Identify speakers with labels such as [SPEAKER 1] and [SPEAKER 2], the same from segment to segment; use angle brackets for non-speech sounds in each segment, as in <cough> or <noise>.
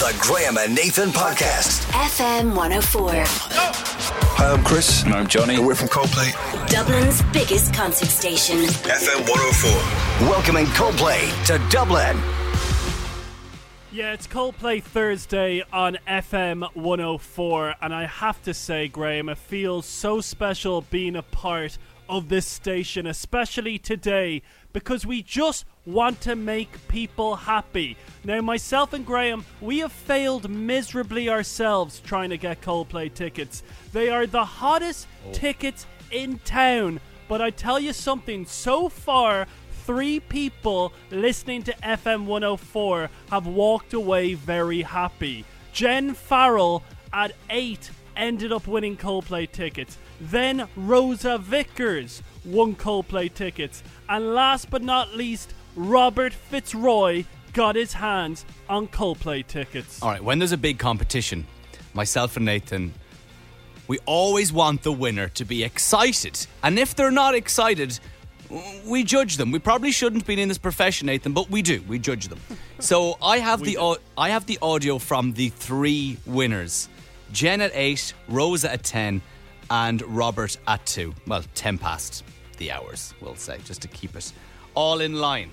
[SPEAKER 1] The Graham and Nathan Podcast.
[SPEAKER 2] FM 104.
[SPEAKER 3] Hi, I'm Chris.
[SPEAKER 4] And I'm Johnny.
[SPEAKER 3] And we're from Coldplay.
[SPEAKER 2] Dublin's biggest concert station.
[SPEAKER 3] FM 104.
[SPEAKER 1] Welcoming Coldplay to Dublin.
[SPEAKER 5] Yeah, it's Coldplay Thursday on FM 104, and I have to say, Graham, it feels so special being a part of this station, especially today, because we just want to make people happy. Now, myself and Graham, we have failed miserably ourselves trying to get Coldplay tickets. They are the hottest oh. tickets in town, but I tell you something, so far, three people listening to FM 104 have walked away very happy. Jen Farrell at 8 ended up winning Coldplay tickets. Then Rosa Vickers won Coldplay tickets. And last but not least, Robert Fitzroy got his hands on Coldplay tickets.
[SPEAKER 6] All right, when there's a big competition, myself and Nathan, we always want the winner to be excited. And if they're not excited, we judge them. We probably shouldn't be in this profession, Nathan, but we do. We judge them. <laughs> So I have the au- I have the audio from the three winners: Jen at eight, Rosa at ten, and Robert at two. Well, ten past the hours, we'll say, just to keep it all in line.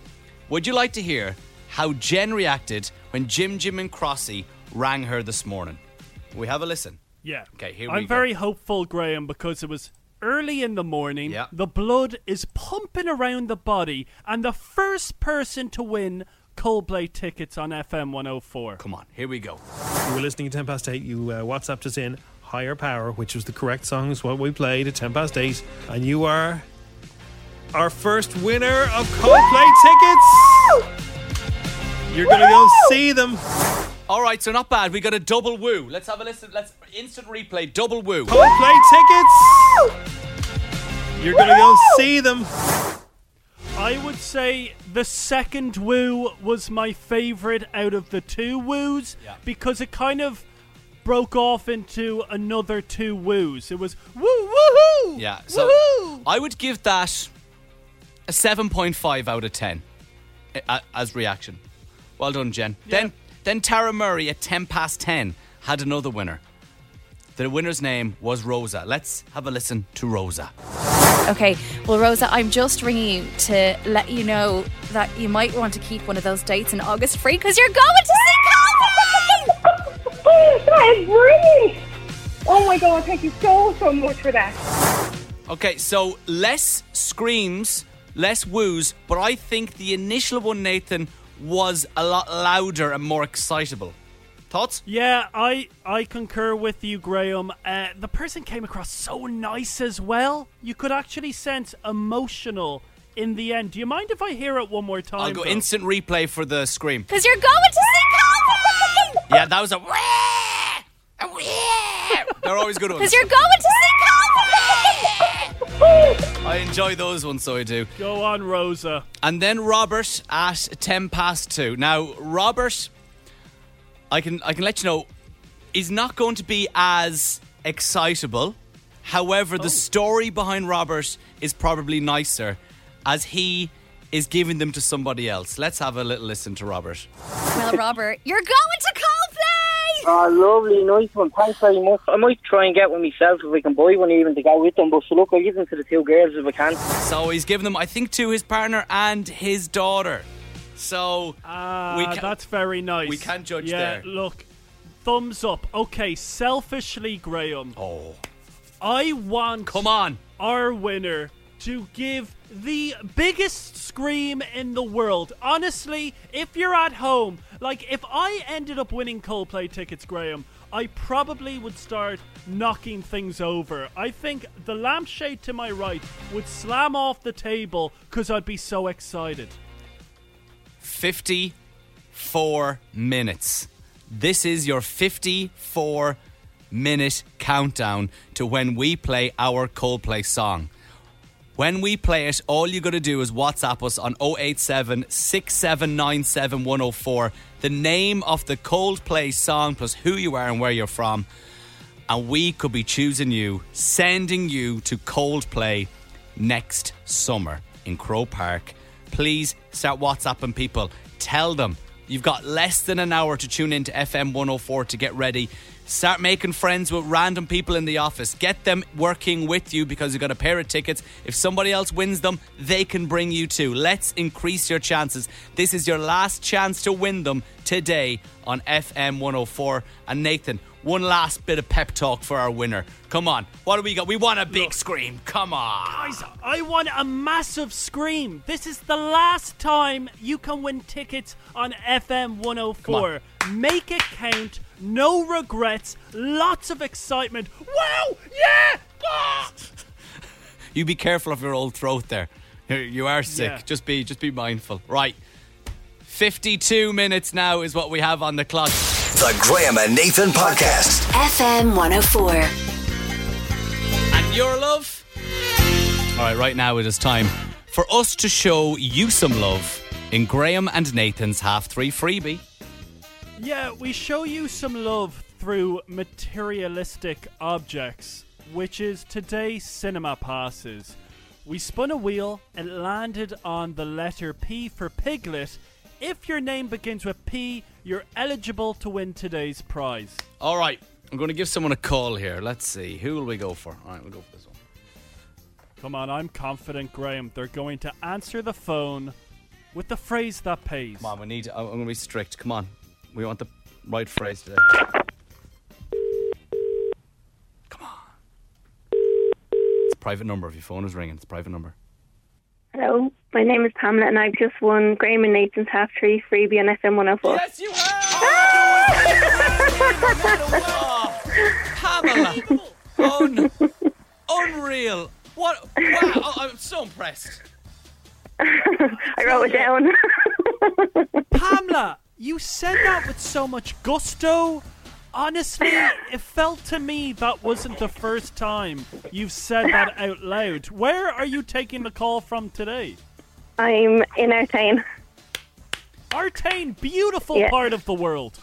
[SPEAKER 6] Would you like to hear how Jen reacted when Jim Jim and Crossy rang her this morning? We have a listen.
[SPEAKER 5] Yeah.
[SPEAKER 6] Okay, here
[SPEAKER 5] I'm
[SPEAKER 6] we go.
[SPEAKER 5] very hopeful, Graham, because it was early in the morning.
[SPEAKER 6] Yeah.
[SPEAKER 5] The blood is pumping around the body, and the first person to win Coldplay tickets on FM 104.
[SPEAKER 6] Come on, here we go.
[SPEAKER 7] You were listening at 10 past 8. You uh, WhatsApped us in Higher Power, which was the correct song, is what we played at 10 past 8. And you are our first winner of Coldplay tickets. You're going to go see them.
[SPEAKER 6] All right, so not bad. We got a double woo. Let's have a listen. Let's instant replay. Double woo.
[SPEAKER 7] Coldplay tickets. You're going to go see them.
[SPEAKER 5] I would say the second woo was my favorite out of the two woos
[SPEAKER 6] Yeah.
[SPEAKER 5] because it kind of broke off into another two woos. It was woo woohoo.
[SPEAKER 6] Yeah, so
[SPEAKER 5] woohoo!
[SPEAKER 6] I would give that a 7.5 out of 10 uh, as reaction. Well done, Jen. Then, then Tara Murray at 10 past 10 had another winner. The winner's name was Rosa. Let's have a listen to Rosa.
[SPEAKER 8] Okay, well, Rosa, I'm just ringing you to let you know that you might want to keep one of those dates in August free because you're going to see Coldplay! <laughs>
[SPEAKER 9] that is brilliant! Oh my god, thank you so, so much for that.
[SPEAKER 6] Okay, so less screams, less woos, but I think the initial one, Nathan, was a lot louder and more excitable. Thoughts?
[SPEAKER 5] Yeah, I I concur with you, Graham. Uh, the person came across so nice as well. You could actually sense emotional in the end. Do you mind if I hear it one more time?
[SPEAKER 6] I'll go
[SPEAKER 5] though?
[SPEAKER 6] instant replay for the scream.
[SPEAKER 8] Because you're going to see Coldplay!
[SPEAKER 6] Yeah, that was a. wah, a wah. They're always good ones.
[SPEAKER 8] Because you're going to see Coldplay!
[SPEAKER 6] I enjoy those ones, so I do.
[SPEAKER 5] Go on, Rosa.
[SPEAKER 6] And then Robert at ten past two. Now, Robert, I can I can let you know, is not going to be as excitable. However, the oh. story behind Robert is probably nicer, as he is giving them to somebody else. Let's have a little listen to Robert.
[SPEAKER 8] Well, <laughs> Robert, you're going to Coldplay!
[SPEAKER 9] Oh, lovely, nice one. Thanks very much. I might try and get one myself if I can buy one even to go with them. But so look, I'll give them to the two girls if I can.
[SPEAKER 6] So he's giving them, I think, to his partner and his daughter. So
[SPEAKER 5] Ah,
[SPEAKER 6] We ca-
[SPEAKER 5] that's very nice.
[SPEAKER 6] we can't judge
[SPEAKER 5] yeah,
[SPEAKER 6] there.
[SPEAKER 5] Look, thumbs up. Okay, selfishly, Graham,
[SPEAKER 6] oh,
[SPEAKER 5] I want
[SPEAKER 6] come on.
[SPEAKER 5] our winner to give the biggest scream in the world. Honestly, if you're at home, like if I ended up winning Coldplay tickets, Graham, I probably would start knocking things over. I think the lampshade to my right would slam off the table because I'd be so excited.
[SPEAKER 6] 54 minutes. This is your 54 minute countdown to when we play our Coldplay song. When we play it, all you got to do is WhatsApp us on 087 6797 104, the name of the Coldplay song plus who you are and where you're from. And we could be choosing you, sending you to Coldplay next summer in Croke Park. Please start WhatsApping people. Tell them You've got less than an hour to tune into FM 104 to get ready. Start making friends with random people in the office. Get them working with you because you've got a pair of tickets. If somebody else wins them, they can bring you too. Let's increase your chances. This is your last chance to win them today on FM 104. And Nathan, one last bit of pep talk for our winner. Come on. What do we got? We want a big scream. Come on.
[SPEAKER 5] Guys, I want a massive scream. This is the last time you can win tickets on FM 104. Make it count. No regrets. Lots of excitement. Wow! Yeah! Ah!
[SPEAKER 6] You be careful of your old throat there. You- You are sick.
[SPEAKER 5] Yeah.
[SPEAKER 6] Just be just be mindful. Right. 52 minutes now is what we have on the clock.
[SPEAKER 1] The Graham and Nathan Podcast.
[SPEAKER 2] FM 104.
[SPEAKER 6] And your love? All right, right now it is time for us to show you some love in Graham and Nathan's half three freebie.
[SPEAKER 5] Yeah, we show you some love through materialistic objects, which is today's cinema passes. We spun a wheel, it landed on the letter P for Piglet. If your name begins with P, you're eligible to win today's prize.
[SPEAKER 6] All right, I'm going to give someone a call here. Let's see. Who will we go for? All right, we'll go for this one.
[SPEAKER 5] Come on, I'm confident, Graham. They're going to answer the phone with the phrase that pays.
[SPEAKER 6] Come on, we need. I'm going to be strict. Come on. We want the right phrase today. Come on. It's a private number. If your phone is ringing, it's a private number.
[SPEAKER 4] Hello, my name is Pamela and I've just won Graham and Nathan's half three freebie on FM 104.
[SPEAKER 6] Yes, you have! Pamela! Un- unreal. What? Wow, oh, I'm so impressed. <laughs>
[SPEAKER 4] I wrote it down. <laughs>
[SPEAKER 5] Pamela, you said that with so much gusto. Honestly, it felt to me that wasn't the first time you've said that out loud. Where are you taking the call from today?
[SPEAKER 4] I'm in Artane.
[SPEAKER 5] Artane, beautiful
[SPEAKER 4] Yeah.
[SPEAKER 5] part of the world.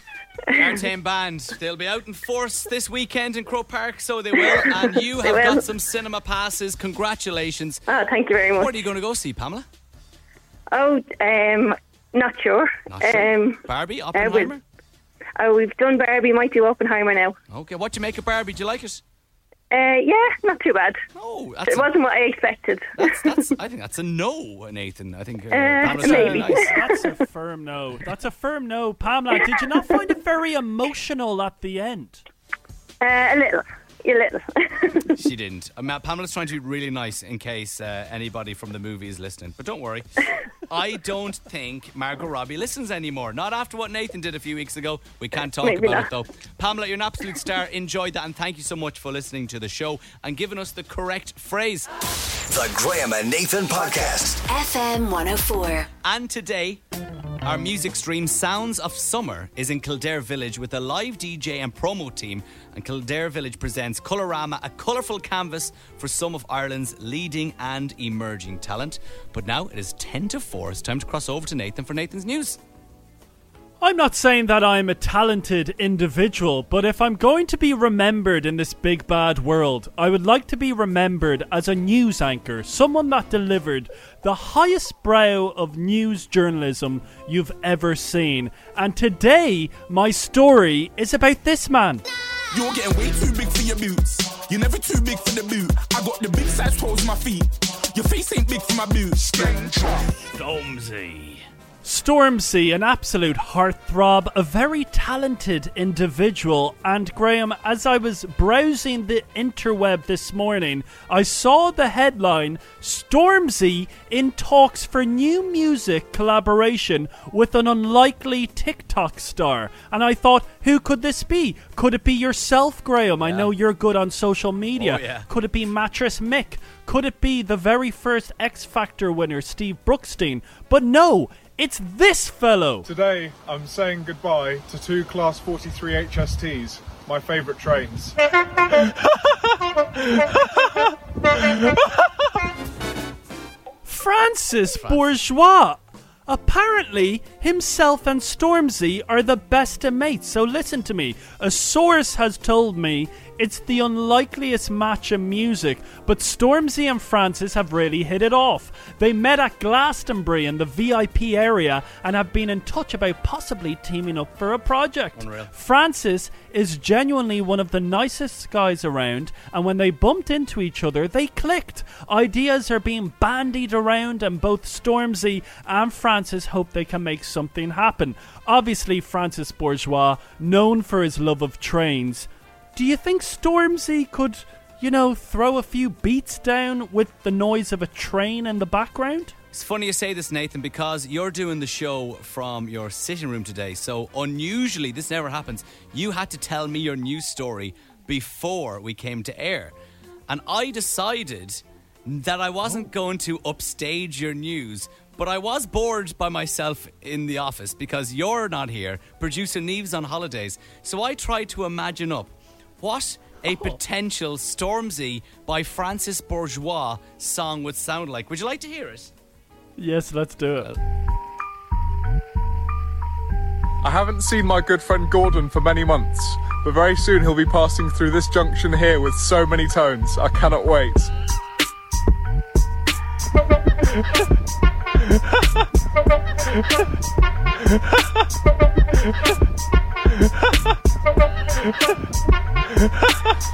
[SPEAKER 6] Artane Band. They'll be out in force this weekend in Croke Park, so they will. <laughs> And you have
[SPEAKER 4] will.
[SPEAKER 6] got some cinema passes. Congratulations.
[SPEAKER 4] Oh, thank you very much.
[SPEAKER 6] What are you going to go see, Pamela?
[SPEAKER 4] Oh, um, not sure.
[SPEAKER 6] Not sure.
[SPEAKER 4] Um,
[SPEAKER 6] Barbie,
[SPEAKER 4] uh,
[SPEAKER 6] Oppenheimer?
[SPEAKER 4] we- oh, we've done Barbie, might do Oppenheimer now.
[SPEAKER 6] Okay, what do you make of Barbie? Do you like it?
[SPEAKER 4] Uh, yeah, not too bad.
[SPEAKER 6] Oh,
[SPEAKER 4] It
[SPEAKER 6] that's a,
[SPEAKER 4] wasn't what I expected. <laughs>
[SPEAKER 6] that's, that's, <laughs> I think that's a no, Nathan. I think uh,
[SPEAKER 4] Uh,
[SPEAKER 6] Pamela's very
[SPEAKER 4] maybe.
[SPEAKER 6] nice. <laughs>
[SPEAKER 5] That's a firm no. That's a firm no. Pamela, did you not find it very emotional at the end?
[SPEAKER 4] Uh, a little. A little.
[SPEAKER 6] She didn't. Ma- Pamela's trying to be really nice in case uh, anybody from the movie is listening. But don't worry. I don't think Margot Robbie listens anymore. Not after what Nathan did a few weeks ago. We can't talk
[SPEAKER 4] Maybe
[SPEAKER 6] about
[SPEAKER 4] not.
[SPEAKER 6] it though. Pamela, you're an absolute star. Enjoyed that. And thank you so much for listening to the show and giving us the correct phrase.
[SPEAKER 1] The Graham and Nathan Podcast.
[SPEAKER 2] FM 104.
[SPEAKER 6] And today, our music stream Sounds of Summer is in Kildare Village with a live DJ and promo team. And Kildare Village presents Colorama, a colourful canvas for some of Ireland's leading and emerging talent. But now it is 10 to 4. It's time to cross over to Nathan for Nathan's news.
[SPEAKER 5] I'm not saying that I'm a talented individual, but if I'm going to be remembered in this big bad world, I would like to be remembered as a news anchor, someone that delivered the highest brow of news journalism you've ever seen. And today, my story is about this man.
[SPEAKER 10] You're getting way too big for your boots. You're never too big for the boot. I got the big size toes on my feet. Your face ain't big for my boots.
[SPEAKER 5] Stormzy. Stormzy, an absolute heartthrob, a very talented individual. And Graham, as I was browsing the interweb this morning, I saw the headline Stormzy in talks for new music collaboration with an unlikely TikTok star. And I thought, who could this be? Could it be yourself, Graham? I know you're good on social media.
[SPEAKER 6] Oh, yeah.
[SPEAKER 5] Could it be Mattress Mick? Could it be the very first X Factor winner, Steve Brookstein? But no, it's this fellow.
[SPEAKER 11] Today, I'm saying goodbye to two Class 43 HSTs, my favourite trains. <laughs>
[SPEAKER 5] Francis Bourgeois. Apparently, himself and Stormzy are the best of mates. So listen to me. A source has told me it's the unlikeliest match in music, but Stormzy and Francis have really hit it off. They met at Glastonbury in the VIP area and have been in touch about possibly teaming up for a project.
[SPEAKER 6] Unreal.
[SPEAKER 5] Francis is genuinely one of the nicest guys around, and when they bumped into each other, they clicked. Ideas are being bandied around, and both Stormzy and Francis hope they can make something happen. Obviously, Francis Bourgeois, known for his love of trains. Do you think Stormzy could, you know, throw a few beats down with the noise of a train in the background?
[SPEAKER 6] It's funny you say this, Nathan, because you're doing the show from your sitting room today. So unusually, this never happens. You had to tell me your news story before we came to air. And I decided that I wasn't oh. going to upstage your news, but I was bored by myself in the office because you're not here. Producer Neve's on holidays. So I tried to imagine up what a oh. potential Stormzy by Francis Bourgeois song would sound like. Would you like to hear it?
[SPEAKER 5] Yes, let's do it.
[SPEAKER 11] I haven't seen my good friend Gordon for many months, but very soon he'll be passing through this junction here with so many tones. I cannot wait. <laughs>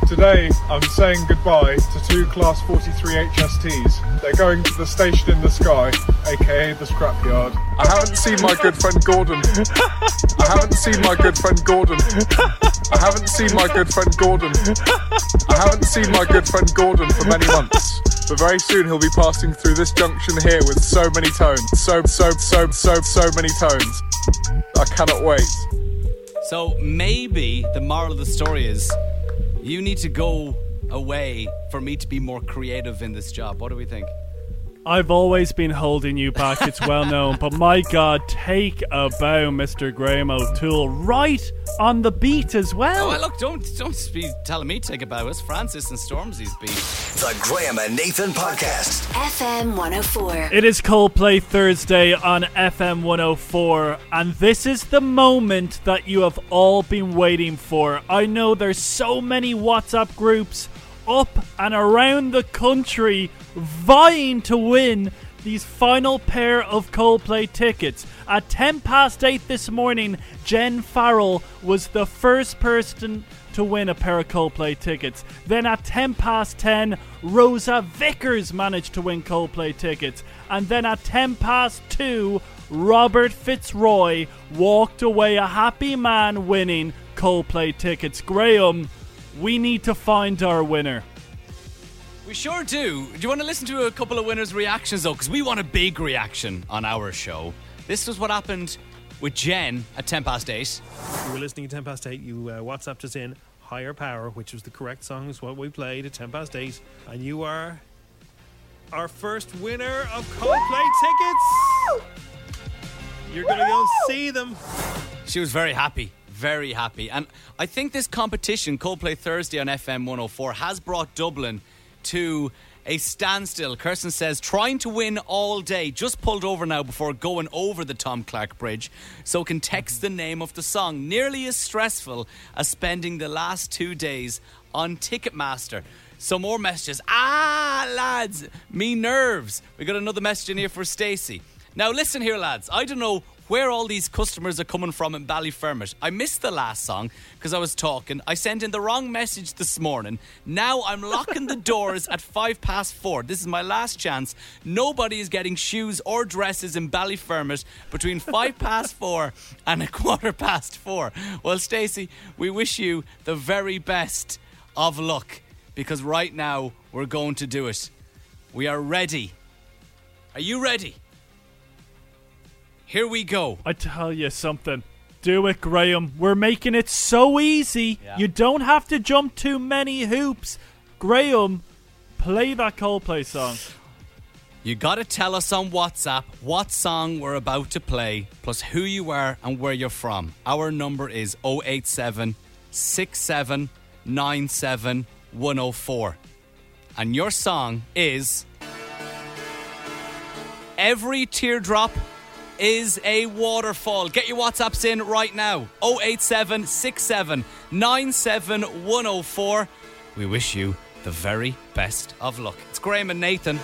[SPEAKER 11] Today, I'm saying goodbye to two Class 43 HSTs. They're going to the station in the sky, aka the scrapyard. I haven't seen my good friend Gordon. I haven't seen my good friend Gordon. I haven't seen my good friend Gordon. I haven't seen my good friend Gordon for many months. But very soon he'll be passing through this junction here with so many tones. So, so, so, so, so many tones. I cannot wait.
[SPEAKER 6] So maybe the moral of the story is you need to go away for me to be more creative in this job. What do we think?
[SPEAKER 5] I've always been holding you back, it's well known, but my god, take a bow, Mr. Graham O'Toole, right on the beat as well.
[SPEAKER 6] Oh, look, don't don't be telling me to take a bow. It's Francis and Stormzy's beat.
[SPEAKER 1] The Graham and Nathan Podcast.
[SPEAKER 2] FM 104.
[SPEAKER 5] It is Coldplay Thursday on FM 104, and this is the moment that you have all been waiting for. I know there's so many WhatsApp groups up and around the country vying to win these final pair of Coldplay tickets. At 10 past 8 this morning, Jen Farrell was the first person to win a pair of Coldplay tickets. Then at 10 past 10, Rosa Vickers managed to win Coldplay tickets. And then at 10 past 2, Robert Fitzroy walked away a happy man winning Coldplay tickets. Graham, we need to find our winner.
[SPEAKER 6] We sure do. Do you want to listen to a couple of winners' reactions though? Because we want a big reaction on our show. This was what happened with Jen at 10 past 8.
[SPEAKER 7] You were listening at 10 past 8. You uh, WhatsApped us in Higher Power, which was the correct song, is what we played at 10 past 8. And you are our first winner of Coldplay tickets. You're going to go see them.
[SPEAKER 6] She was very happy. Very happy. And I think this competition, Coldplay Thursday on FM 104, has brought Dublin to a standstill. Kirsten says, trying to win all day, just pulled over now before going over the Tom Clarke Bridge, so can text the name of the song. Nearly as stressful as spending the last two days on Ticketmaster. Some more messages. Ah, lads, me nerves. We got another message in here for Stacey. Now, listen here, lads. I don't know where all these customers are coming from in Ballyfermot. I missed the last song because I was talking. I sent in the wrong message this morning. Now I'm locking the doors at five past four. This is my last chance. Nobody is getting shoes or dresses in Ballyfermot between five past four and a quarter past four. Well, Stacey, we wish you the very best of luck because right now we're going to do it. We are ready. Are you ready? Here we go.
[SPEAKER 5] I tell you something. Do it, Graham. We're making it so easy.
[SPEAKER 6] Yeah.
[SPEAKER 5] You don't have to jump too many hoops. Graham, play that Coldplay song.
[SPEAKER 6] You got to tell us on WhatsApp what song we're about to play, plus who you are and where you're from. Our number is 087 6797 104. And your song is Every Teardrop is a waterfall. Get your WhatsApps in right now 08767 97104. We wish you the very best of luck. It's Graham and Nathan.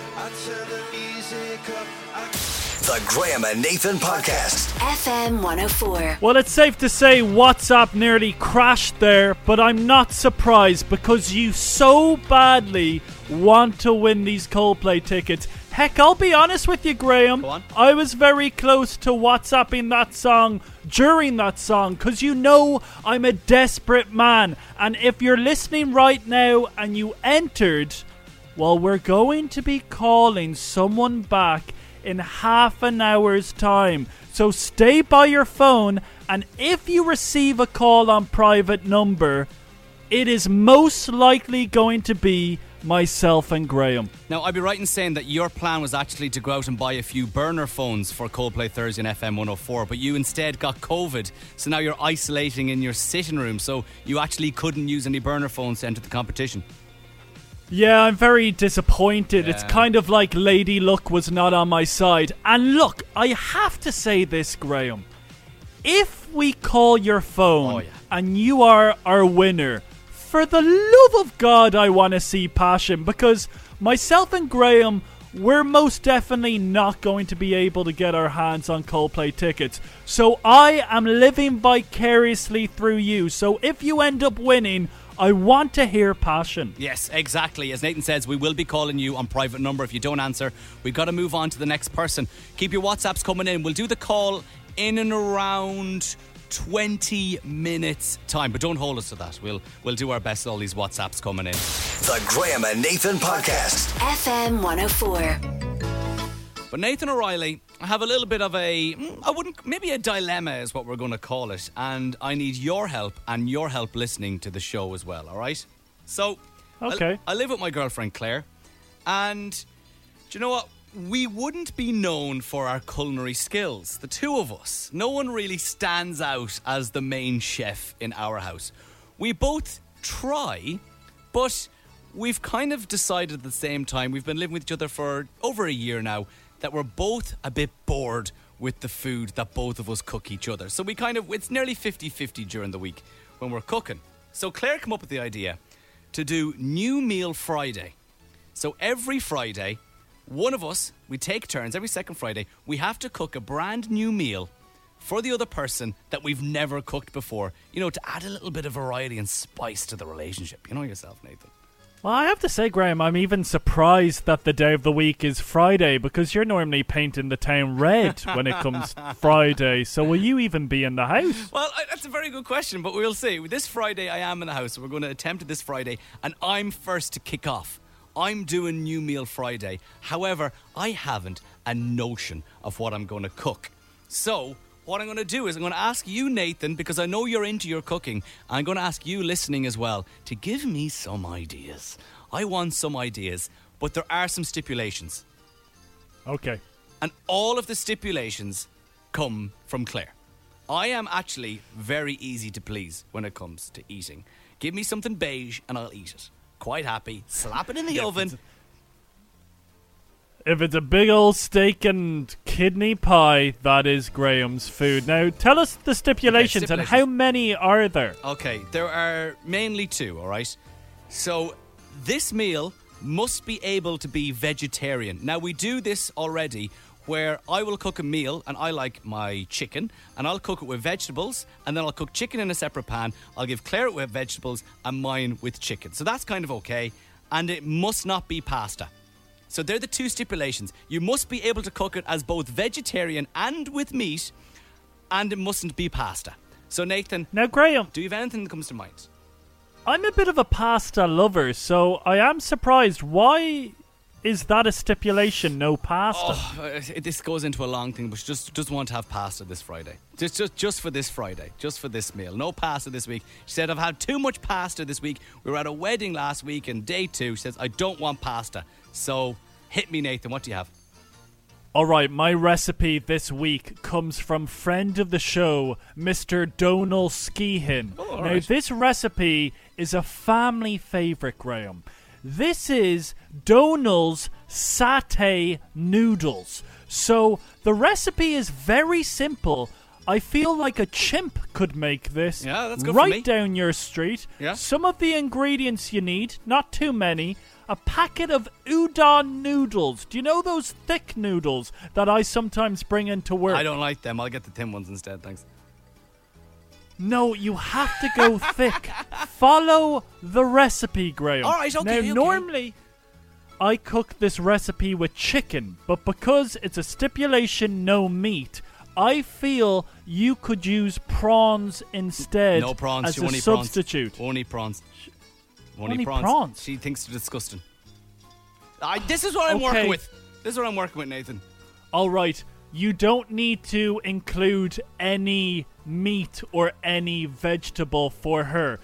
[SPEAKER 1] The Graham and Nathan Podcast.
[SPEAKER 2] FM 104.
[SPEAKER 5] Well, it's safe to say WhatsApp nearly crashed there, but I'm not surprised because you so badly want to win these Coldplay tickets. Heck, I'll be honest with you, Graham. I was very close to WhatsApping that song during that song because you know I'm a desperate man. And if you're listening right now and you entered, well, we're going to be calling someone back in half an hour's time. So stay by your phone, and if you receive a call on private number, it is most likely going to be myself and Graham.
[SPEAKER 6] Now, I'd be right in saying that your plan was actually to go out and buy a few burner phones for Coldplay Thursday on FM 104, but you instead got COVID. So now you're isolating in your sitting room, so you actually couldn't use any burner phones to enter the competition.
[SPEAKER 5] Yeah, I'm very disappointed. It's kind of like Lady Luck was not on my side. And look, I have to say this, Graham. If we call your phone
[SPEAKER 6] Oh, yeah.
[SPEAKER 5] and you are our winner, for the love of God, I want to see passion because myself and Graham, we're most definitely not going to be able to get our hands on Coldplay tickets. So I am living vicariously through you. So if you end up winning, I want to hear passion.
[SPEAKER 6] Yes, exactly. As Nathan says, we will be calling you on private number. If you don't answer, we've got to move on to the next person. Keep your WhatsApps coming in. We'll do the call in and around 20 minutes time, but don't hold us to that. We'll we'll do our best. All these WhatsApps coming in.
[SPEAKER 1] The Graham and Nathan Podcast.
[SPEAKER 2] FM 104.
[SPEAKER 6] But Nathan O'Reilly, I have a little bit of a, mm, wouldn't, maybe a dilemma is what we're going to call it. And I need your help and your help listening to the show as well, all right? So, I-
[SPEAKER 5] Okay.
[SPEAKER 6] I, live with my girlfriend Claire. And do you know what? We wouldn't be known for our culinary skills, the two of us. No one really stands out as the main chef in our house. We both try, but we've kind of decided at the same time, we've been living with each other for over a year now, that we're both a bit bored with the food that both of us cook each other. So we kind of, it's nearly 50 50 during the week when we're cooking. So Claire came up with the idea to do New Meal Friday. So every Friday, one of us, we take turns, every second Friday, we have to cook a brand new meal for the other person that we've never cooked before. You know, to add a little bit of variety and spice to the relationship. You know yourself, Nathan.
[SPEAKER 5] Well, I have to say, Graham, I'm even surprised that the day of the week is Friday because you're normally painting the town red when it comes <laughs> Friday. So will you even be in the house?
[SPEAKER 6] Well, I, that's a very good question, but we'll see. This Friday, I am in the house, so we're going to attempt it this Friday, and I'm first to kick off. I'm doing New Meal Friday. However, I haven't a notion of what I'm going to cook. So, what I'm going to do is I'm going to ask you, Nathan, because I know you're into your cooking. I'm going to ask you, listening as well, to give me some ideas. I want some ideas, but there are some stipulations.
[SPEAKER 5] Okay.
[SPEAKER 6] And all of the stipulations come from Claire. I am actually very easy to please when it comes to eating. Give me something beige and I'll eat it. Quite happy. Slap it in the
[SPEAKER 5] Yeah,
[SPEAKER 6] oven.
[SPEAKER 5] If it's a big old steak and kidney pie, that is Graham's food. Now, tell us the stipulations, and how many are there?
[SPEAKER 6] Okay, there are mainly two, all right? So, this meal must be able to be vegetarian. Now, we do this already where I will cook a meal and I like my chicken and I'll cook it with vegetables and then I'll cook chicken in a separate pan. I'll give Claire it with vegetables and mine with chicken. So, that's kind of okay. And it must not be pasta. So, they're the two stipulations. You must be able to cook it as both vegetarian and with meat, and it mustn't be pasta. So, Nathan.
[SPEAKER 5] Now, Graham.
[SPEAKER 6] Do you have anything that comes to mind?
[SPEAKER 5] I'm a bit of a pasta lover, so I am surprised. Why is that a stipulation? No pasta.
[SPEAKER 6] Oh, this goes into a long thing, but she just just want to have pasta this Friday. Just just just for this Friday, just for this meal. No pasta this week. She said I've had too much pasta this week. We were at a wedding last week, and day two she says I don't want pasta. So hit me, Nathan. What do you have?
[SPEAKER 5] All right, my recipe this week comes from friend of the show, Mr. Donal Skehan.
[SPEAKER 6] Oh,
[SPEAKER 5] now,
[SPEAKER 6] right.
[SPEAKER 5] this recipe is a family favorite, Graham. This is Donal's satay noodles. So the recipe is very simple. I feel like a chimp could make this.
[SPEAKER 6] Yeah, that's good
[SPEAKER 5] Right down your street.
[SPEAKER 6] Yeah.
[SPEAKER 5] Some of the ingredients you need, not too many. A packet of udon noodles. Do you know those thick noodles that I sometimes bring into work?
[SPEAKER 6] I don't like them. I'll get the thin ones instead. Thanks.
[SPEAKER 5] No, you have to go <laughs> thick. Follow the recipe, Graham.
[SPEAKER 6] All right, okay,
[SPEAKER 5] Now,
[SPEAKER 6] okay.
[SPEAKER 5] normally I cook this recipe with chicken, but because it's a stipulation no meat, I feel you could use prawns instead
[SPEAKER 6] No prawns.
[SPEAKER 5] as a
[SPEAKER 6] won't
[SPEAKER 5] substitute.
[SPEAKER 6] prawns. Won't prawns. Won't
[SPEAKER 5] Only
[SPEAKER 6] prawns.
[SPEAKER 5] prawns.
[SPEAKER 6] She thinks they're disgusting. I, this is what I'm working with. This is what I'm working with, Nathan.
[SPEAKER 5] All right, you don't need to include any meat or any vegetable for her.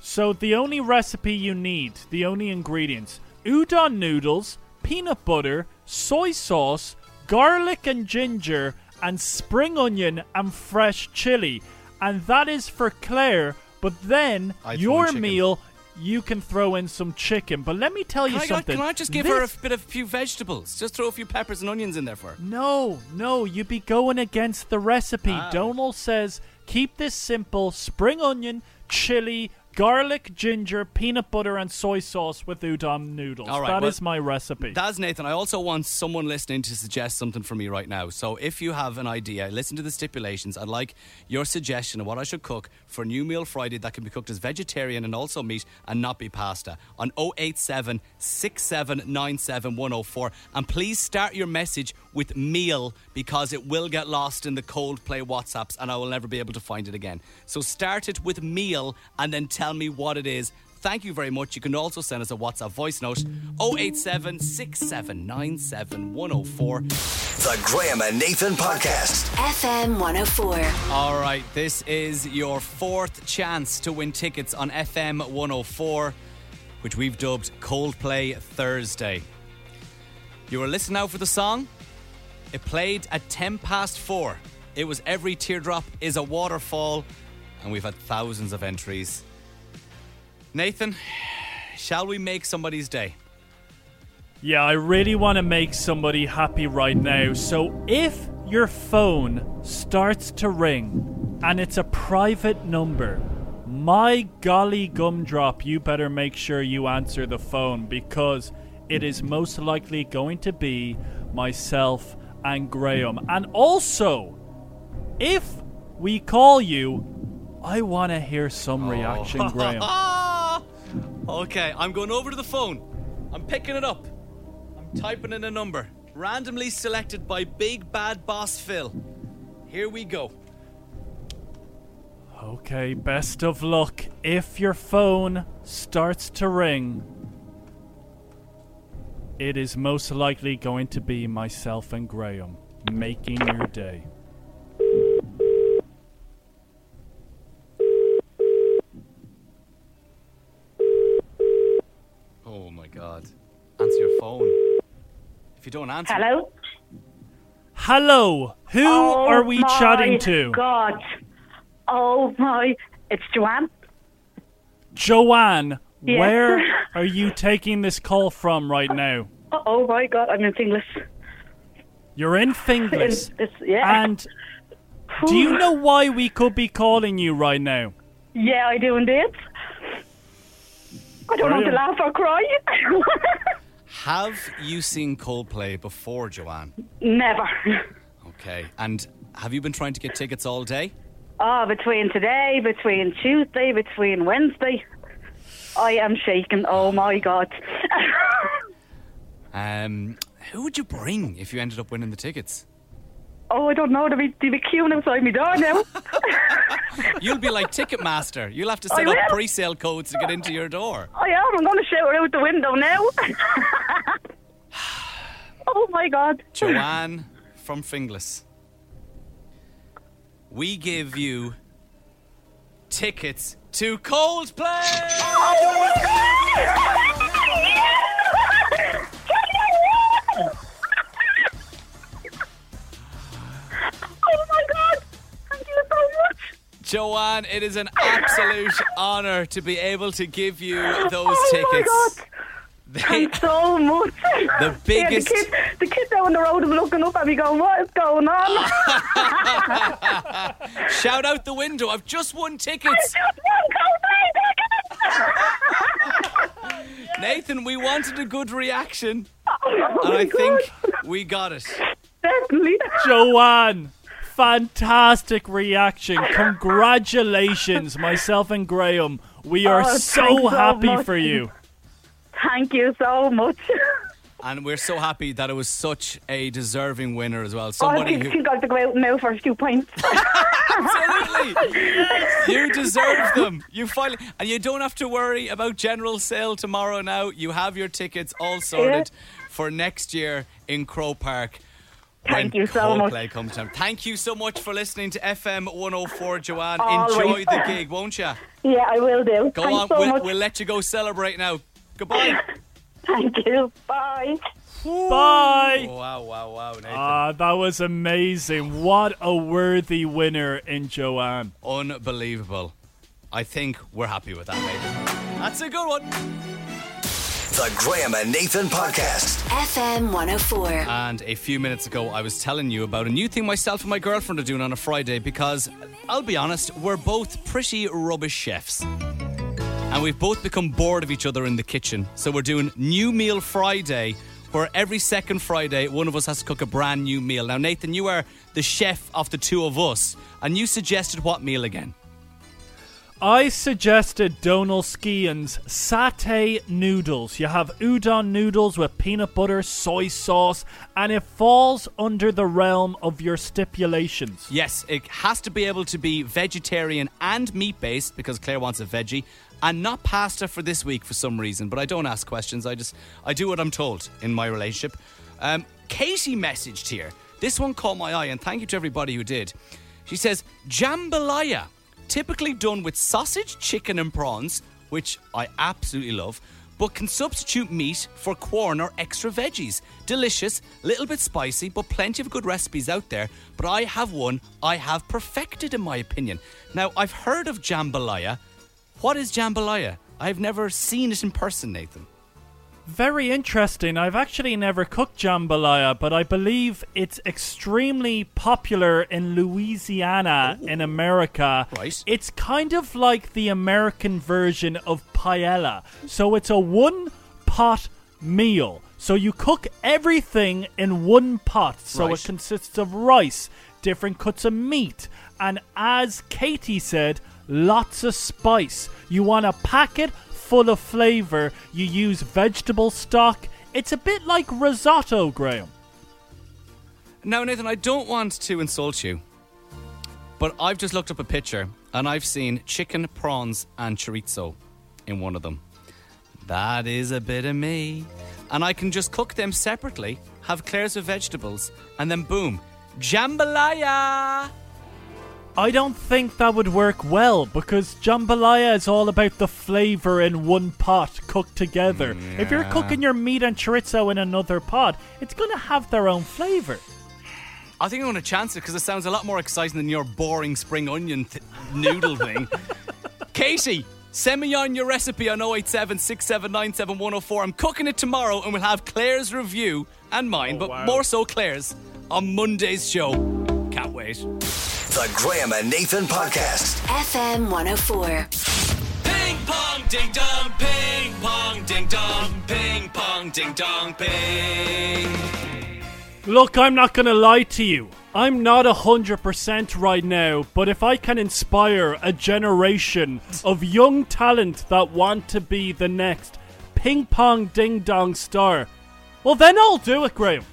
[SPEAKER 5] So the only recipe you need, the only ingredients, udon noodles, peanut butter, soy sauce, garlic and ginger, and spring onion and fresh chili. And that is for Claire, but then
[SPEAKER 6] I
[SPEAKER 5] your meal you can throw in some chicken. But let me tell
[SPEAKER 6] Can
[SPEAKER 5] you
[SPEAKER 6] I,
[SPEAKER 5] something.
[SPEAKER 6] can I just give her a bit of a few vegetables? Just throw a few peppers and onions in there for her.
[SPEAKER 5] No, no, you'd be going against the recipe.
[SPEAKER 6] Ah.
[SPEAKER 5] Donald says keep this simple spring onion, chili, garlic, ginger, peanut butter, and soy sauce with udon noodles.
[SPEAKER 6] All right,
[SPEAKER 5] That
[SPEAKER 6] well,
[SPEAKER 5] is my recipe.
[SPEAKER 6] That's Nathan. I also want someone listening to suggest something for me right now. So if you have an idea, listen to the stipulations. I'd like your suggestion of what I should cook for New Meal Friday that can be cooked as vegetarian and also meat and not be pasta on 087 6797 104. And please start your message with meal because it will get lost in the Coldplay WhatsApps and I will never be able to find it again. So start it with meal and then tell me what it is. Thank you very much. You can also send us a WhatsApp voice note 087
[SPEAKER 1] The Graham and Nathan Podcast.
[SPEAKER 2] FM 104.
[SPEAKER 6] All right, this is your fourth chance to win tickets on FM 104, which we've dubbed Coldplay Thursday. You were listening out for the song. It played at 10 past 4. It was Every Teardrop is a Waterfall, and we've had thousands of entries. Nathan, shall we make somebody's day?
[SPEAKER 5] Yeah, I really want to make somebody happy right now. So if your phone starts to ring and it's a private number, my golly gumdrop, you better make sure you answer the phone because it is most likely going to be myself and Graham. And also, if we call you, I want to hear some oh. reaction, <laughs> Graham.
[SPEAKER 6] Okay, I'm going over to the phone. I'm picking it up. I'm typing in a number. Randomly selected by Big Bad Boss Phil. Here we go.
[SPEAKER 5] Okay, best of luck. If your phone starts to ring, it is most likely going to be myself and Graham making your day.
[SPEAKER 6] Oh my god. Answer your phone. If you don't answer.
[SPEAKER 12] Hello?
[SPEAKER 5] Hello, who
[SPEAKER 12] Oh
[SPEAKER 5] are we chatting to?
[SPEAKER 12] God. Oh my. It's Joanne.
[SPEAKER 5] Joanne,
[SPEAKER 12] Yeah.
[SPEAKER 5] where <laughs> are you taking this call from right now?
[SPEAKER 12] Oh my God. I'm in Finglas.
[SPEAKER 5] You're in Finglas. <laughs>
[SPEAKER 12] In this- yeah.
[SPEAKER 5] And do you know why we could be calling you right now?
[SPEAKER 12] Yeah, I do indeed. I don't want to laugh or cry. <laughs>
[SPEAKER 6] Have you seen Coldplay before, Joanne?
[SPEAKER 12] Never.
[SPEAKER 6] Okay. And have you been trying to get tickets all day?
[SPEAKER 12] Oh, between today, between Tuesday, between Wednesday, I am shaking. Oh my God. <laughs>
[SPEAKER 6] Um, who would you bring if you ended up winning the tickets?
[SPEAKER 12] Oh, I don't know. They'll be, they'll be queuing outside my door now. <laughs>
[SPEAKER 6] You'll be like Ticketmaster. You'll have to
[SPEAKER 12] I
[SPEAKER 6] set up
[SPEAKER 12] will.
[SPEAKER 6] pre-sale codes to get into your door.
[SPEAKER 12] I am. I'm going to shout her out the window now. <laughs> oh my God.
[SPEAKER 6] Joanne from Finglas. We give you tickets to Coldplay.
[SPEAKER 12] Oh
[SPEAKER 6] Joanne, it is an <laughs> absolute honor to be able to give you oh those
[SPEAKER 12] oh
[SPEAKER 6] tickets.
[SPEAKER 12] my God.
[SPEAKER 6] They,
[SPEAKER 12] Thanks so much. <laughs>
[SPEAKER 6] The biggest-
[SPEAKER 12] Yeah, the, kids, the kids are down the road and looking up at me going, what is going on? <laughs>
[SPEAKER 6] Shout out the window. I've just won tickets. Nathan, we wanted a good reaction.
[SPEAKER 12] Oh
[SPEAKER 6] and I think we got it.
[SPEAKER 12] Definitely.
[SPEAKER 5] Joanne, fantastic reaction. Congratulations, myself and Graham. We are
[SPEAKER 12] Oh,
[SPEAKER 5] so
[SPEAKER 12] so
[SPEAKER 5] happy
[SPEAKER 12] much.
[SPEAKER 5] for you.
[SPEAKER 12] Thank you so much.
[SPEAKER 6] And we're so happy that it was such a deserving winner as well.
[SPEAKER 12] Oh, I
[SPEAKER 6] Somebody who
[SPEAKER 12] she got to go out now for a few pints. <laughs>
[SPEAKER 6] Absolutely. You deserve them. You finally, and you don't have to worry about general sale tomorrow. Now you have your tickets all sorted for next year in Croke Park.
[SPEAKER 12] Thank
[SPEAKER 6] when
[SPEAKER 12] you so much.
[SPEAKER 6] Coldplay Come to town. Thank you so much for listening to FM 104, Joanne.
[SPEAKER 12] Always.
[SPEAKER 6] Enjoy the gig, won't you?
[SPEAKER 12] Yeah, I will do.
[SPEAKER 6] Go
[SPEAKER 12] Thanks
[SPEAKER 6] on.
[SPEAKER 12] so
[SPEAKER 6] we'll,
[SPEAKER 12] much.
[SPEAKER 6] we'll let you go celebrate now. Goodbye. <laughs>
[SPEAKER 12] Thank you. Bye.
[SPEAKER 5] Bye.
[SPEAKER 6] wow, wow, wow, Nathan.
[SPEAKER 5] Ah, that was amazing. What a worthy winner in Joanne.
[SPEAKER 6] Unbelievable. I think we're happy with that, Nathan. That's a good one.
[SPEAKER 1] The Graham and Nathan Podcast.
[SPEAKER 2] FM 104.
[SPEAKER 6] And a few minutes ago, I was telling you about a new thing myself and my girlfriend are doing on a Friday because, I'll be honest, we're both pretty rubbish chefs. And we've both become bored of each other in the kitchen. So we're doing New Meal Friday, where every second Friday, one of us has to cook a brand new meal. Now, Nathan, you are the chef of the two of us, and you suggested what meal again?
[SPEAKER 5] I suggested Donal Skehan's satay noodles. You have udon noodles with peanut butter, soy sauce, and it falls under the realm of your stipulations.
[SPEAKER 6] Yes, it has to be able to be vegetarian and meat based because Claire wants a veggie, and not pasta for this week for some reason. But I don't ask questions. I just I do what I'm told in my relationship. Um, Katie messaged here. This one caught my eye, and thank you to everybody who did. She says jambalaya, typically done with sausage, chicken, and prawns, which I absolutely love. But can substitute meat for corn or extra veggies. Delicious, little bit spicy, but plenty of good recipes out there. But I have one I have perfected, in my opinion. Now, I've heard of jambalaya. What is jambalaya? I've never seen it in person, Nathan.
[SPEAKER 5] Very interesting. I've actually never cooked jambalaya, but I believe it's extremely popular in Louisiana oh. in America.
[SPEAKER 6] Right.
[SPEAKER 5] It's kind of like the American version of paella. So it's a one pot meal. So you cook everything in one pot. So
[SPEAKER 6] Right.
[SPEAKER 5] it consists of rice, different cuts of meat, and as Katie said, lots of spice. You want a packet full of flavor. You use vegetable stock. It's a bit like risotto, Graham.
[SPEAKER 6] Now, Nathan, I don't want to insult you, but I've just looked up a picture and I've seen chicken, prawns, and chorizo in one of them. That is a bit of me. And I can just cook them separately, have Claire's with vegetables, and then boom, jambalaya!
[SPEAKER 5] I don't think that would work well because jambalaya is all about the flavor in one pot cooked together. If you're cooking your meat and chorizo in another pot, it's going to have their own flavor.
[SPEAKER 6] I think I'm going to chance it because it sounds a lot more exciting than your boring spring onion th- noodle thing. <laughs> Katie, send me on your recipe on 087 6797104. I'm cooking it tomorrow and we'll have Claire's review and mine, oh, but
[SPEAKER 1] wow.
[SPEAKER 6] more so Claire's on Monday's show. Can't wait.
[SPEAKER 1] The Graham and Nathan Podcast.
[SPEAKER 2] FM 104.
[SPEAKER 6] Ping pong ding dong, ping pong ding dong, ping pong ding dong, ping.
[SPEAKER 5] Look, I'm not going to lie to you. I'm not 100% right now, but if I can inspire a generation of young talent that want to be the next ping pong ding dong star, well, then I'll do it, Graham.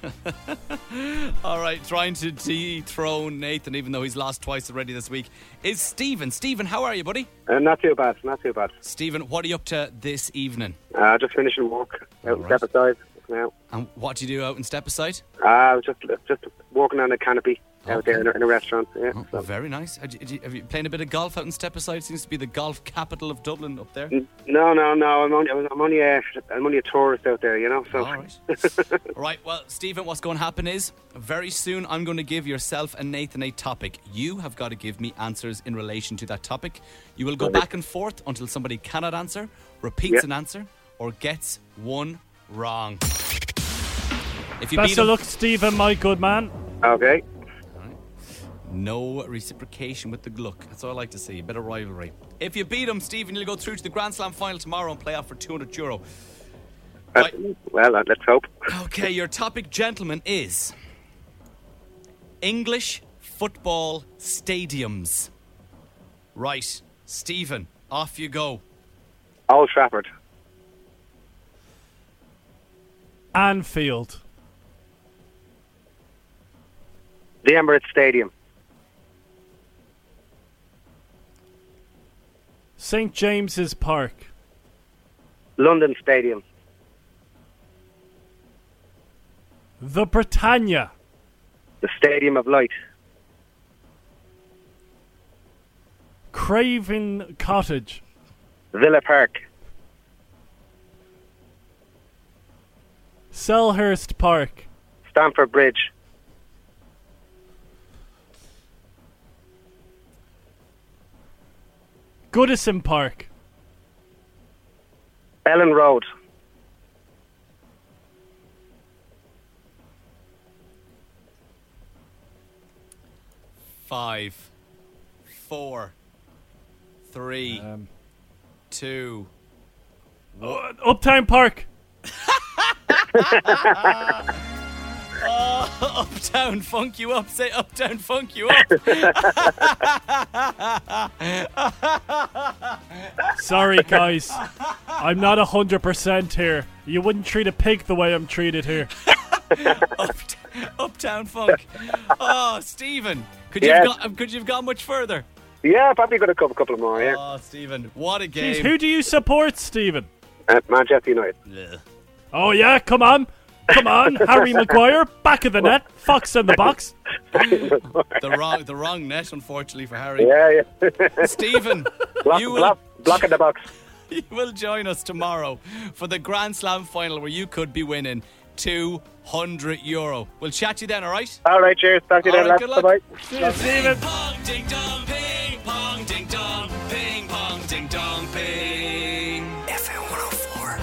[SPEAKER 5] <laughs>
[SPEAKER 6] All right, trying to dethrone Nathan, even though he's lost twice already this week, is Stephen. Stephen, how are you, buddy?
[SPEAKER 13] Uh, not too bad, not too bad.
[SPEAKER 6] Stephen, what are you up to this evening?
[SPEAKER 13] Uh, just finishing work out in Stepaside now.
[SPEAKER 6] And what do you do out in Stepaside?
[SPEAKER 13] Uh, just just walking on a canopy out there in a, in a restaurant. Yeah.
[SPEAKER 6] Oh, very nice. Have you, have you playing a bit of golf out in Stepaside? Seems to be the golf capital of Dublin up there.
[SPEAKER 13] No, no, no. I'm only I'm only a I'm only a tourist out there, you know. So.
[SPEAKER 6] All right. <laughs> right, well, Stephen, what's going to happen is very soon I'm going to give yourself and Nathan a topic. You have got to give me answers in relation to that topic. You will go
[SPEAKER 13] Right.
[SPEAKER 6] back and forth until somebody cannot answer, repeats
[SPEAKER 13] Yep.
[SPEAKER 6] an answer, or gets one wrong. If you
[SPEAKER 5] Best
[SPEAKER 6] beat
[SPEAKER 5] of
[SPEAKER 6] him,
[SPEAKER 5] luck, Stephen, my good man.
[SPEAKER 13] Okay.
[SPEAKER 6] No reciprocation with the Gluck. That's all I like to see. A bit of rivalry. If you beat him, Stephen, you'll go through to the Grand Slam final tomorrow and play off for 200 euro.
[SPEAKER 13] Uh, well, uh, let's hope.
[SPEAKER 6] Okay, your topic, gentlemen, is English football stadiums. Right, Stephen, off you go.
[SPEAKER 13] Old Trafford.
[SPEAKER 5] Anfield.
[SPEAKER 13] The Emirates Stadium.
[SPEAKER 5] St. James's Park.
[SPEAKER 13] London Stadium.
[SPEAKER 5] The Britannia.
[SPEAKER 13] The Stadium of Light.
[SPEAKER 5] Craven Cottage.
[SPEAKER 13] Villa Park.
[SPEAKER 5] Selhurst Park.
[SPEAKER 13] Stamford Bridge.
[SPEAKER 5] Goodison Park.
[SPEAKER 13] Elland Road.
[SPEAKER 6] Five, four, three, um, two, one.
[SPEAKER 5] Uptown Park. <laughs>
[SPEAKER 6] Oh, <laughs> uptown funk you up. Say uptown funk you up. <laughs>
[SPEAKER 5] Sorry, guys. I'm not 100% here. You wouldn't treat a pig the way I'm treated here. <laughs>
[SPEAKER 6] uptown funk. Oh, Stephen, could you
[SPEAKER 13] Yes.
[SPEAKER 6] have got, could you have gone much further?
[SPEAKER 13] Yeah, probably got a couple, couple more, yeah.
[SPEAKER 6] Oh, Stephen, what a game.
[SPEAKER 5] Jeez, who do you support, Stephen?
[SPEAKER 13] Uh, Manchester United. yeah.
[SPEAKER 5] Oh, yeah, come on. Come on. Harry <laughs> Maguire, back of the net. Fox in the box.
[SPEAKER 6] the wrong, the wrong net, unfortunately for Harry.
[SPEAKER 13] Yeah, yeah. <laughs>
[SPEAKER 6] Stephen,
[SPEAKER 13] block,
[SPEAKER 6] you will,
[SPEAKER 13] block, block in the box. <laughs>
[SPEAKER 6] you will join us tomorrow for the Grand Slam final where you could be winning 200 euro. We'll chat to you then, all right?
[SPEAKER 13] All right, cheers. Talk to you
[SPEAKER 6] All
[SPEAKER 13] then,
[SPEAKER 6] right, good luck.
[SPEAKER 13] Bye-bye.
[SPEAKER 5] Cheers, Stephen.
[SPEAKER 6] Pong ding dong ping, pong ding dong ping, pong ding dong ping.
[SPEAKER 1] FM 104.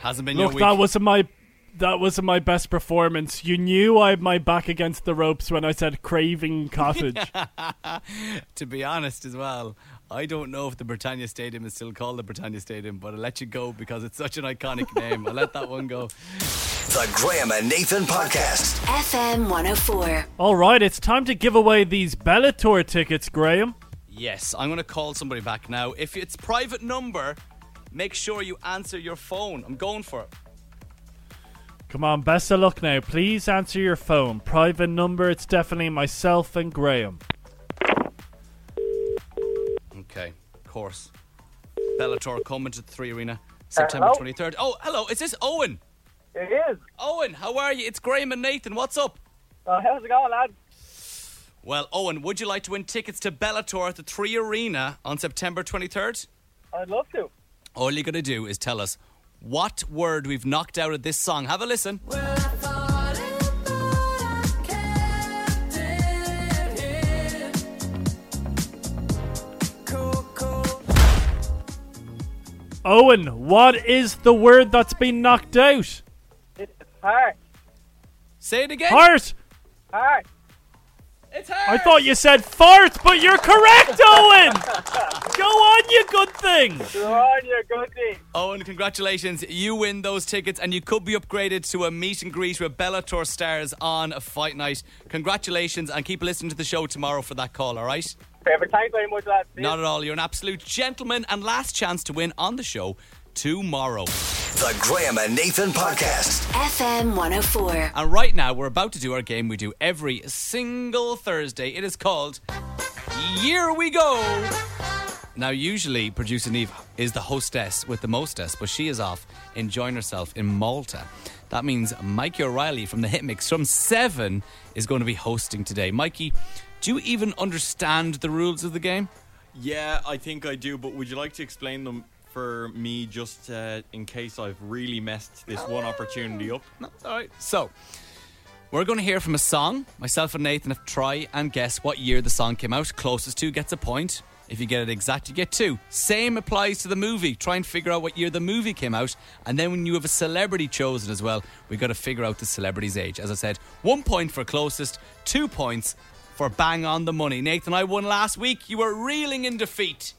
[SPEAKER 6] Hasn't been
[SPEAKER 5] Look,
[SPEAKER 6] your
[SPEAKER 5] that wasn't my that wasn't my best performance. You knew I had my back against the ropes when I said craving cottage. <laughs>
[SPEAKER 6] to be honest, as well, I don't know if the Britannia Stadium is still called the Britannia Stadium, but I'll let you go because it's such an iconic <laughs> name. I'll let that one go.
[SPEAKER 1] The Graham and Nathan Podcast.
[SPEAKER 2] FM 104.
[SPEAKER 5] All right, it's time to give away these Bellator tickets, Graham.
[SPEAKER 6] Yes, I'm going to call somebody back now. If it's private number, make sure you answer your phone. I'm going for it.
[SPEAKER 5] Come on, best of luck now. Please answer your phone. Private number, it's definitely myself and Graham.
[SPEAKER 6] Okay, of course. Bellator coming to the Three Arena September
[SPEAKER 9] Hello?
[SPEAKER 6] 23rd. Oh, hello, is this Owen?
[SPEAKER 9] It is.
[SPEAKER 6] Owen, how are you? It's Graham and Nathan. What's up?
[SPEAKER 9] Uh, how's it going, lad?
[SPEAKER 6] Well, Owen, would you like to win tickets to Bellator at the Three Arena on September 23rd?
[SPEAKER 9] I'd love to.
[SPEAKER 6] All you got to do is tell us what word we've knocked out of this song. Have a listen.
[SPEAKER 5] Owen, what is the word that's been knocked out?
[SPEAKER 9] It's heart.
[SPEAKER 6] Say it again.
[SPEAKER 5] Heart.
[SPEAKER 9] Heart.
[SPEAKER 6] It's
[SPEAKER 5] I thought you said fart, but you're correct, Owen. Go on, you good thing.
[SPEAKER 9] Go on, you good thing.
[SPEAKER 6] Owen, congratulations. You win those tickets and you could be upgraded to a meet and greet with Bellator stars on a fight night. Congratulations and keep listening to the show tomorrow for that call, all right?
[SPEAKER 9] Perfect. Thanks very much, lad.
[SPEAKER 6] Not at all. You're an absolute gentleman and last chance to win on the show tomorrow.
[SPEAKER 1] The Graham and Nathan Podcast.
[SPEAKER 2] FM 104.
[SPEAKER 6] And right now, we're about to do our game we do every single Thursday. It is called Here We Go. Now, usually, producer Neve is the hostess with the mostess, but she is off enjoying herself in Malta. That means Mikey O'Reilly from the Hitmix from 7 is going to be hosting today. Mikey, do you even understand the rules of the game?
[SPEAKER 14] Yeah, I think I do, but would you like to explain them for me just uh, in case I've really messed this one opportunity up?
[SPEAKER 6] No, all right. So, we're going to hear from a song. Myself and Nathan have to try and guess what year the song came out. Closest to gets a point. If you get it exact, you get two. Same applies to the movie. Try and figure out what year the movie came out. And then when you have a celebrity chosen as well, we got to figure out the celebrity's age. As I said, one point for closest, two points for bang on the money. Nathan, I won last week. You were reeling in defeat.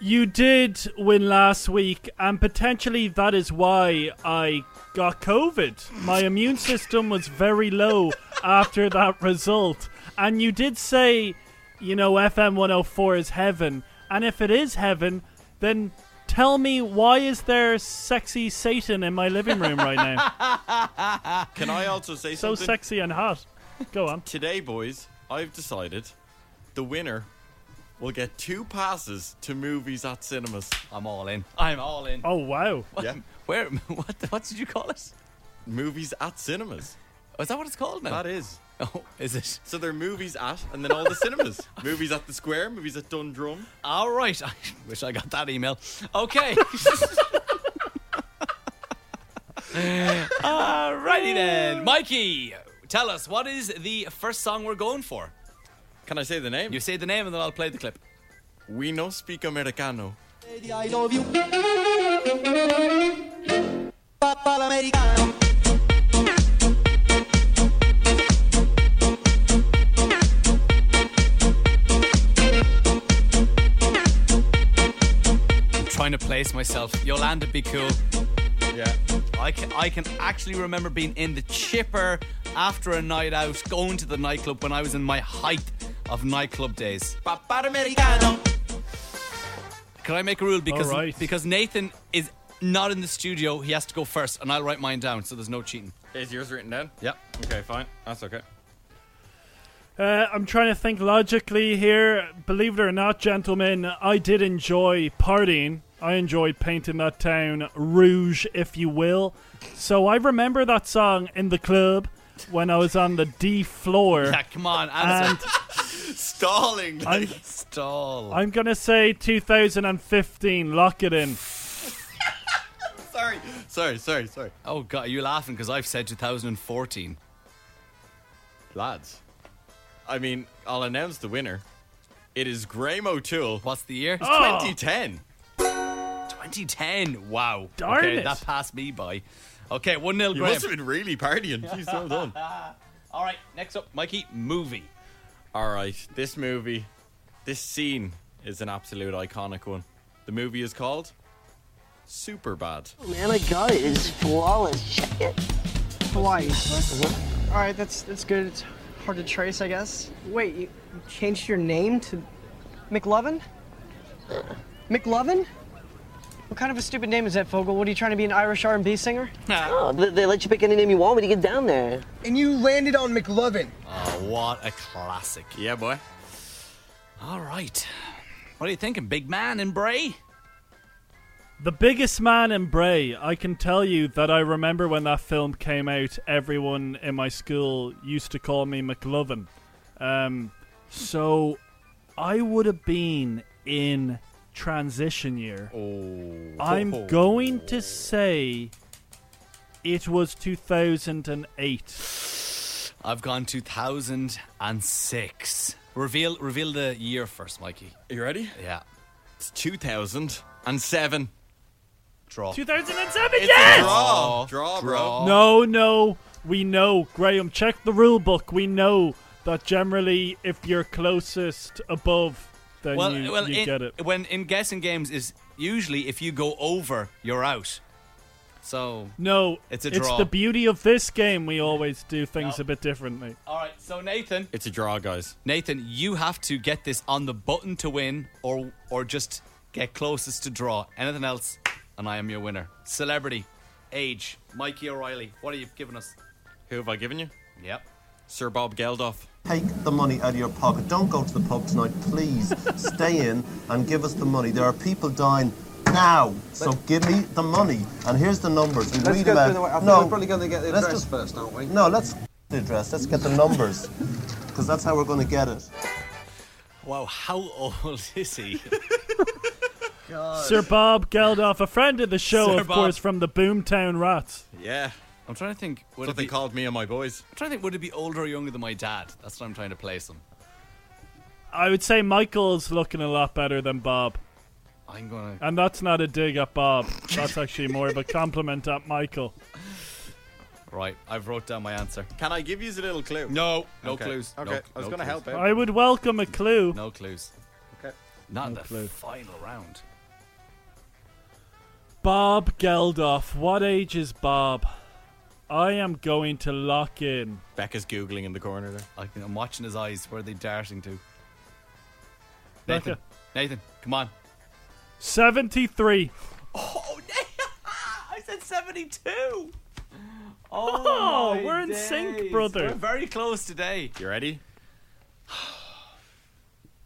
[SPEAKER 5] You did win last week, and potentially that is why I got COVID. My immune system was very low <laughs> after that result. And you did say, you know, FM 104 is heaven. And if it is heaven, then tell me why is there sexy Satan in my living room right now? <laughs>
[SPEAKER 14] Can I also say
[SPEAKER 5] so
[SPEAKER 14] something?
[SPEAKER 5] So sexy and hot. Go on.
[SPEAKER 14] Today, boys, I've decided the winner will get two passes to movies at cinemas.
[SPEAKER 6] I'm all in. I'm all in.
[SPEAKER 5] Oh wow!
[SPEAKER 14] Yeah. <laughs>
[SPEAKER 6] Where? <laughs> What? What did you call it?
[SPEAKER 14] Movies at cinemas.
[SPEAKER 6] Oh, is that what it's called now?
[SPEAKER 14] That is. <laughs>
[SPEAKER 6] Oh, is it?
[SPEAKER 14] So they're movies at, and then all the cinemas. movies at the Square, movies at Dundrum.
[SPEAKER 6] All right. I wish I got that email. Okay. Alrighty then, Mikey. Tell us what is the first song we're going for?
[SPEAKER 14] Can I say the name?
[SPEAKER 6] You say the name and then I'll play the clip.
[SPEAKER 14] We no speak Americano.
[SPEAKER 15] I love you. Papa l'americano.
[SPEAKER 6] I'm trying to place myself. Yolanda, be cool.
[SPEAKER 14] Yeah.
[SPEAKER 6] I can I can actually remember being in the chipper after a night out, going to the nightclub when I was in my height of nightclub days. Can I make a rule because
[SPEAKER 5] All right.
[SPEAKER 6] because Nathan is not in the studio, he has to go first, and I'll write mine down, so there's no cheating.
[SPEAKER 14] Is yours written down?
[SPEAKER 6] Yep.
[SPEAKER 14] Okay, fine. That's okay.
[SPEAKER 5] Uh, I'm trying to think logically here. Believe it or not, gentlemen, I did enjoy partying. I enjoyed painting that town rouge, if you will. So I remember that song in the club when I was on the D floor.
[SPEAKER 6] Yeah, come on,
[SPEAKER 5] And
[SPEAKER 6] answer.
[SPEAKER 14] Stalling.
[SPEAKER 5] I'm,
[SPEAKER 6] Stall.
[SPEAKER 5] I'm gonna say 2015. Lock it in. <laughs>
[SPEAKER 14] sorry. Sorry, sorry, sorry.
[SPEAKER 6] Oh god, are you laughing because I've said 2014?
[SPEAKER 14] Lads. I mean, I'll announce the winner. It is Graham O'Toole.
[SPEAKER 6] What's the year?
[SPEAKER 14] It's
[SPEAKER 5] Oh.
[SPEAKER 14] 2010.
[SPEAKER 6] 2010. Wow.
[SPEAKER 5] Darn
[SPEAKER 6] okay,
[SPEAKER 5] it.
[SPEAKER 6] that passed me by. Okay, 1 0
[SPEAKER 14] You must have been really partying. Jeez, well done. <laughs>
[SPEAKER 6] All right, next up, Mikey, movie.
[SPEAKER 14] All right, this movie, this scene is an absolute iconic one. The movie is called Superbad. Oh,
[SPEAKER 16] Man, I got it. It's flawless. Check it.
[SPEAKER 17] Hawaii. All right, that's that's good. It's hard to trace, I guess. Wait, you you changed your name to McLovin? Uh. McLovin? What kind of a stupid name is that, Fogel? What are you trying to be an Irish R&B singer?
[SPEAKER 16] Oh, they, they let you pick any name you want when you get down there.
[SPEAKER 17] And you landed on McLovin.
[SPEAKER 6] Oh, what a classic.
[SPEAKER 14] Yeah, boy.
[SPEAKER 6] All right. What are you thinking, big man in Bray?
[SPEAKER 5] The biggest man in Bray. I can tell you that I remember when that film came out, everyone in my school used to call me McLovin. Um, so I would have been in transition year.
[SPEAKER 14] Oh.
[SPEAKER 5] I'm oh. going to say it was 2008.
[SPEAKER 6] I've gone 2006. Reveal reveal the year first, Mikey.
[SPEAKER 14] Are You ready?
[SPEAKER 6] Yeah.
[SPEAKER 14] It's 2007.
[SPEAKER 6] Draw.
[SPEAKER 5] 2007,
[SPEAKER 14] It's
[SPEAKER 5] yes!
[SPEAKER 14] a draw. Draw, bro.
[SPEAKER 5] No, no, we know. Graham, check the rule book. We know that generally, if you're closest above, then
[SPEAKER 6] well,
[SPEAKER 5] you,
[SPEAKER 6] well,
[SPEAKER 5] you
[SPEAKER 6] in,
[SPEAKER 5] get it.
[SPEAKER 6] when in guessing games is usually if you go over, you're out. So
[SPEAKER 5] No,
[SPEAKER 6] It's a draw.
[SPEAKER 5] It's
[SPEAKER 6] draw.
[SPEAKER 5] the beauty of this game. We always do things a bit differently.
[SPEAKER 6] all right. So Nathan,
[SPEAKER 14] It's a draw, guys.
[SPEAKER 6] Nathan, you have to get this on the button to win, or or just get closest to draw. Anything else, and I am your winner. Celebrity, age, Mikey O'Reilly. What are you giving us?
[SPEAKER 14] Who have I given you?
[SPEAKER 6] Yep.
[SPEAKER 14] Sir Bob Geldof.
[SPEAKER 18] Take the money out of your pocket. Don't go to the pub tonight, please. Stay in and give us the money. There are people dying now, so give me the money. And here's the numbers. We
[SPEAKER 17] Let's
[SPEAKER 18] read
[SPEAKER 17] go
[SPEAKER 18] them out.
[SPEAKER 17] the. I think
[SPEAKER 18] no,
[SPEAKER 17] we're probably going to get the
[SPEAKER 18] let's
[SPEAKER 17] address
[SPEAKER 18] just-
[SPEAKER 17] first, aren't we?
[SPEAKER 18] No, let's the address. Let's get the numbers, because that's how we're going to get it.
[SPEAKER 6] Wow, how old <laughs> is he?
[SPEAKER 5] Sir Bob Geldof, a friend of the show,
[SPEAKER 6] Sir
[SPEAKER 5] of
[SPEAKER 6] Bob.
[SPEAKER 5] course, from the Boomtown Rats.
[SPEAKER 14] Yeah.
[SPEAKER 6] I'm trying to think.
[SPEAKER 14] That's
[SPEAKER 6] Would
[SPEAKER 14] what
[SPEAKER 6] it
[SPEAKER 14] they
[SPEAKER 6] be,
[SPEAKER 14] called me and my boys.
[SPEAKER 6] I'm trying to think. Would it be older or younger than my dad? That's what I'm trying to place him.
[SPEAKER 5] I would say Michael's looking a lot better than Bob.
[SPEAKER 6] I'm gonna.
[SPEAKER 5] And that's not a dig at Bob. That's actually more of a compliment at Michael.
[SPEAKER 6] Right, I've wrote down my answer.
[SPEAKER 14] Can I give you a little clue?
[SPEAKER 6] No, no
[SPEAKER 14] Okay.
[SPEAKER 6] clues.
[SPEAKER 14] Okay,
[SPEAKER 6] No-
[SPEAKER 14] I was
[SPEAKER 6] no
[SPEAKER 14] going to
[SPEAKER 6] clues.
[SPEAKER 14] help out.
[SPEAKER 5] I would welcome a clue.
[SPEAKER 6] No clues.
[SPEAKER 14] Okay.
[SPEAKER 6] Not in
[SPEAKER 5] No
[SPEAKER 6] the
[SPEAKER 5] clue.
[SPEAKER 6] final round.
[SPEAKER 5] Bob Geldof. What age is Bob? I am going to lock in.
[SPEAKER 14] Becca's googling in the corner there.
[SPEAKER 6] I can, I'm watching his eyes. Where are they darting to?
[SPEAKER 5] Becca.
[SPEAKER 6] Nathan, Nathan, come on.
[SPEAKER 5] 73.
[SPEAKER 6] Oh, <laughs> I said 72.
[SPEAKER 5] Oh,
[SPEAKER 6] my
[SPEAKER 5] we're in
[SPEAKER 6] days.
[SPEAKER 5] sync, brother.
[SPEAKER 6] We're very close today.
[SPEAKER 14] You ready?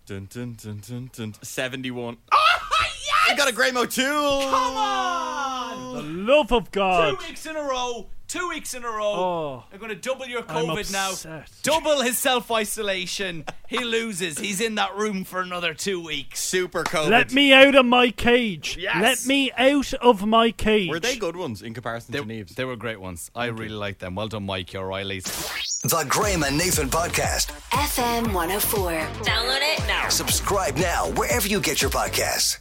[SPEAKER 14] dun, dun, dun, dun, dun. 71.
[SPEAKER 6] Oh, yes!
[SPEAKER 14] We got a Graham O'Toole!
[SPEAKER 6] Come on!
[SPEAKER 5] The love of God.
[SPEAKER 6] Two weeks in a row. Two weeks in a row.
[SPEAKER 5] Oh.
[SPEAKER 6] They're going to double your
[SPEAKER 5] I'm
[SPEAKER 6] COVID now. Double his self isolation. he loses. He's in that room for another two weeks.
[SPEAKER 14] Super COVID.
[SPEAKER 5] Let me out of my cage.
[SPEAKER 14] Yes.
[SPEAKER 5] Let me out of my cage.
[SPEAKER 14] Were they good ones in comparison
[SPEAKER 6] They,
[SPEAKER 14] to Neves?
[SPEAKER 6] they were great ones. I really like them. Well done, Mike. You're Riley's.
[SPEAKER 1] The Graham and Nathan Podcast.
[SPEAKER 2] FM 104. Download it now.
[SPEAKER 1] Subscribe now wherever you get your podcasts.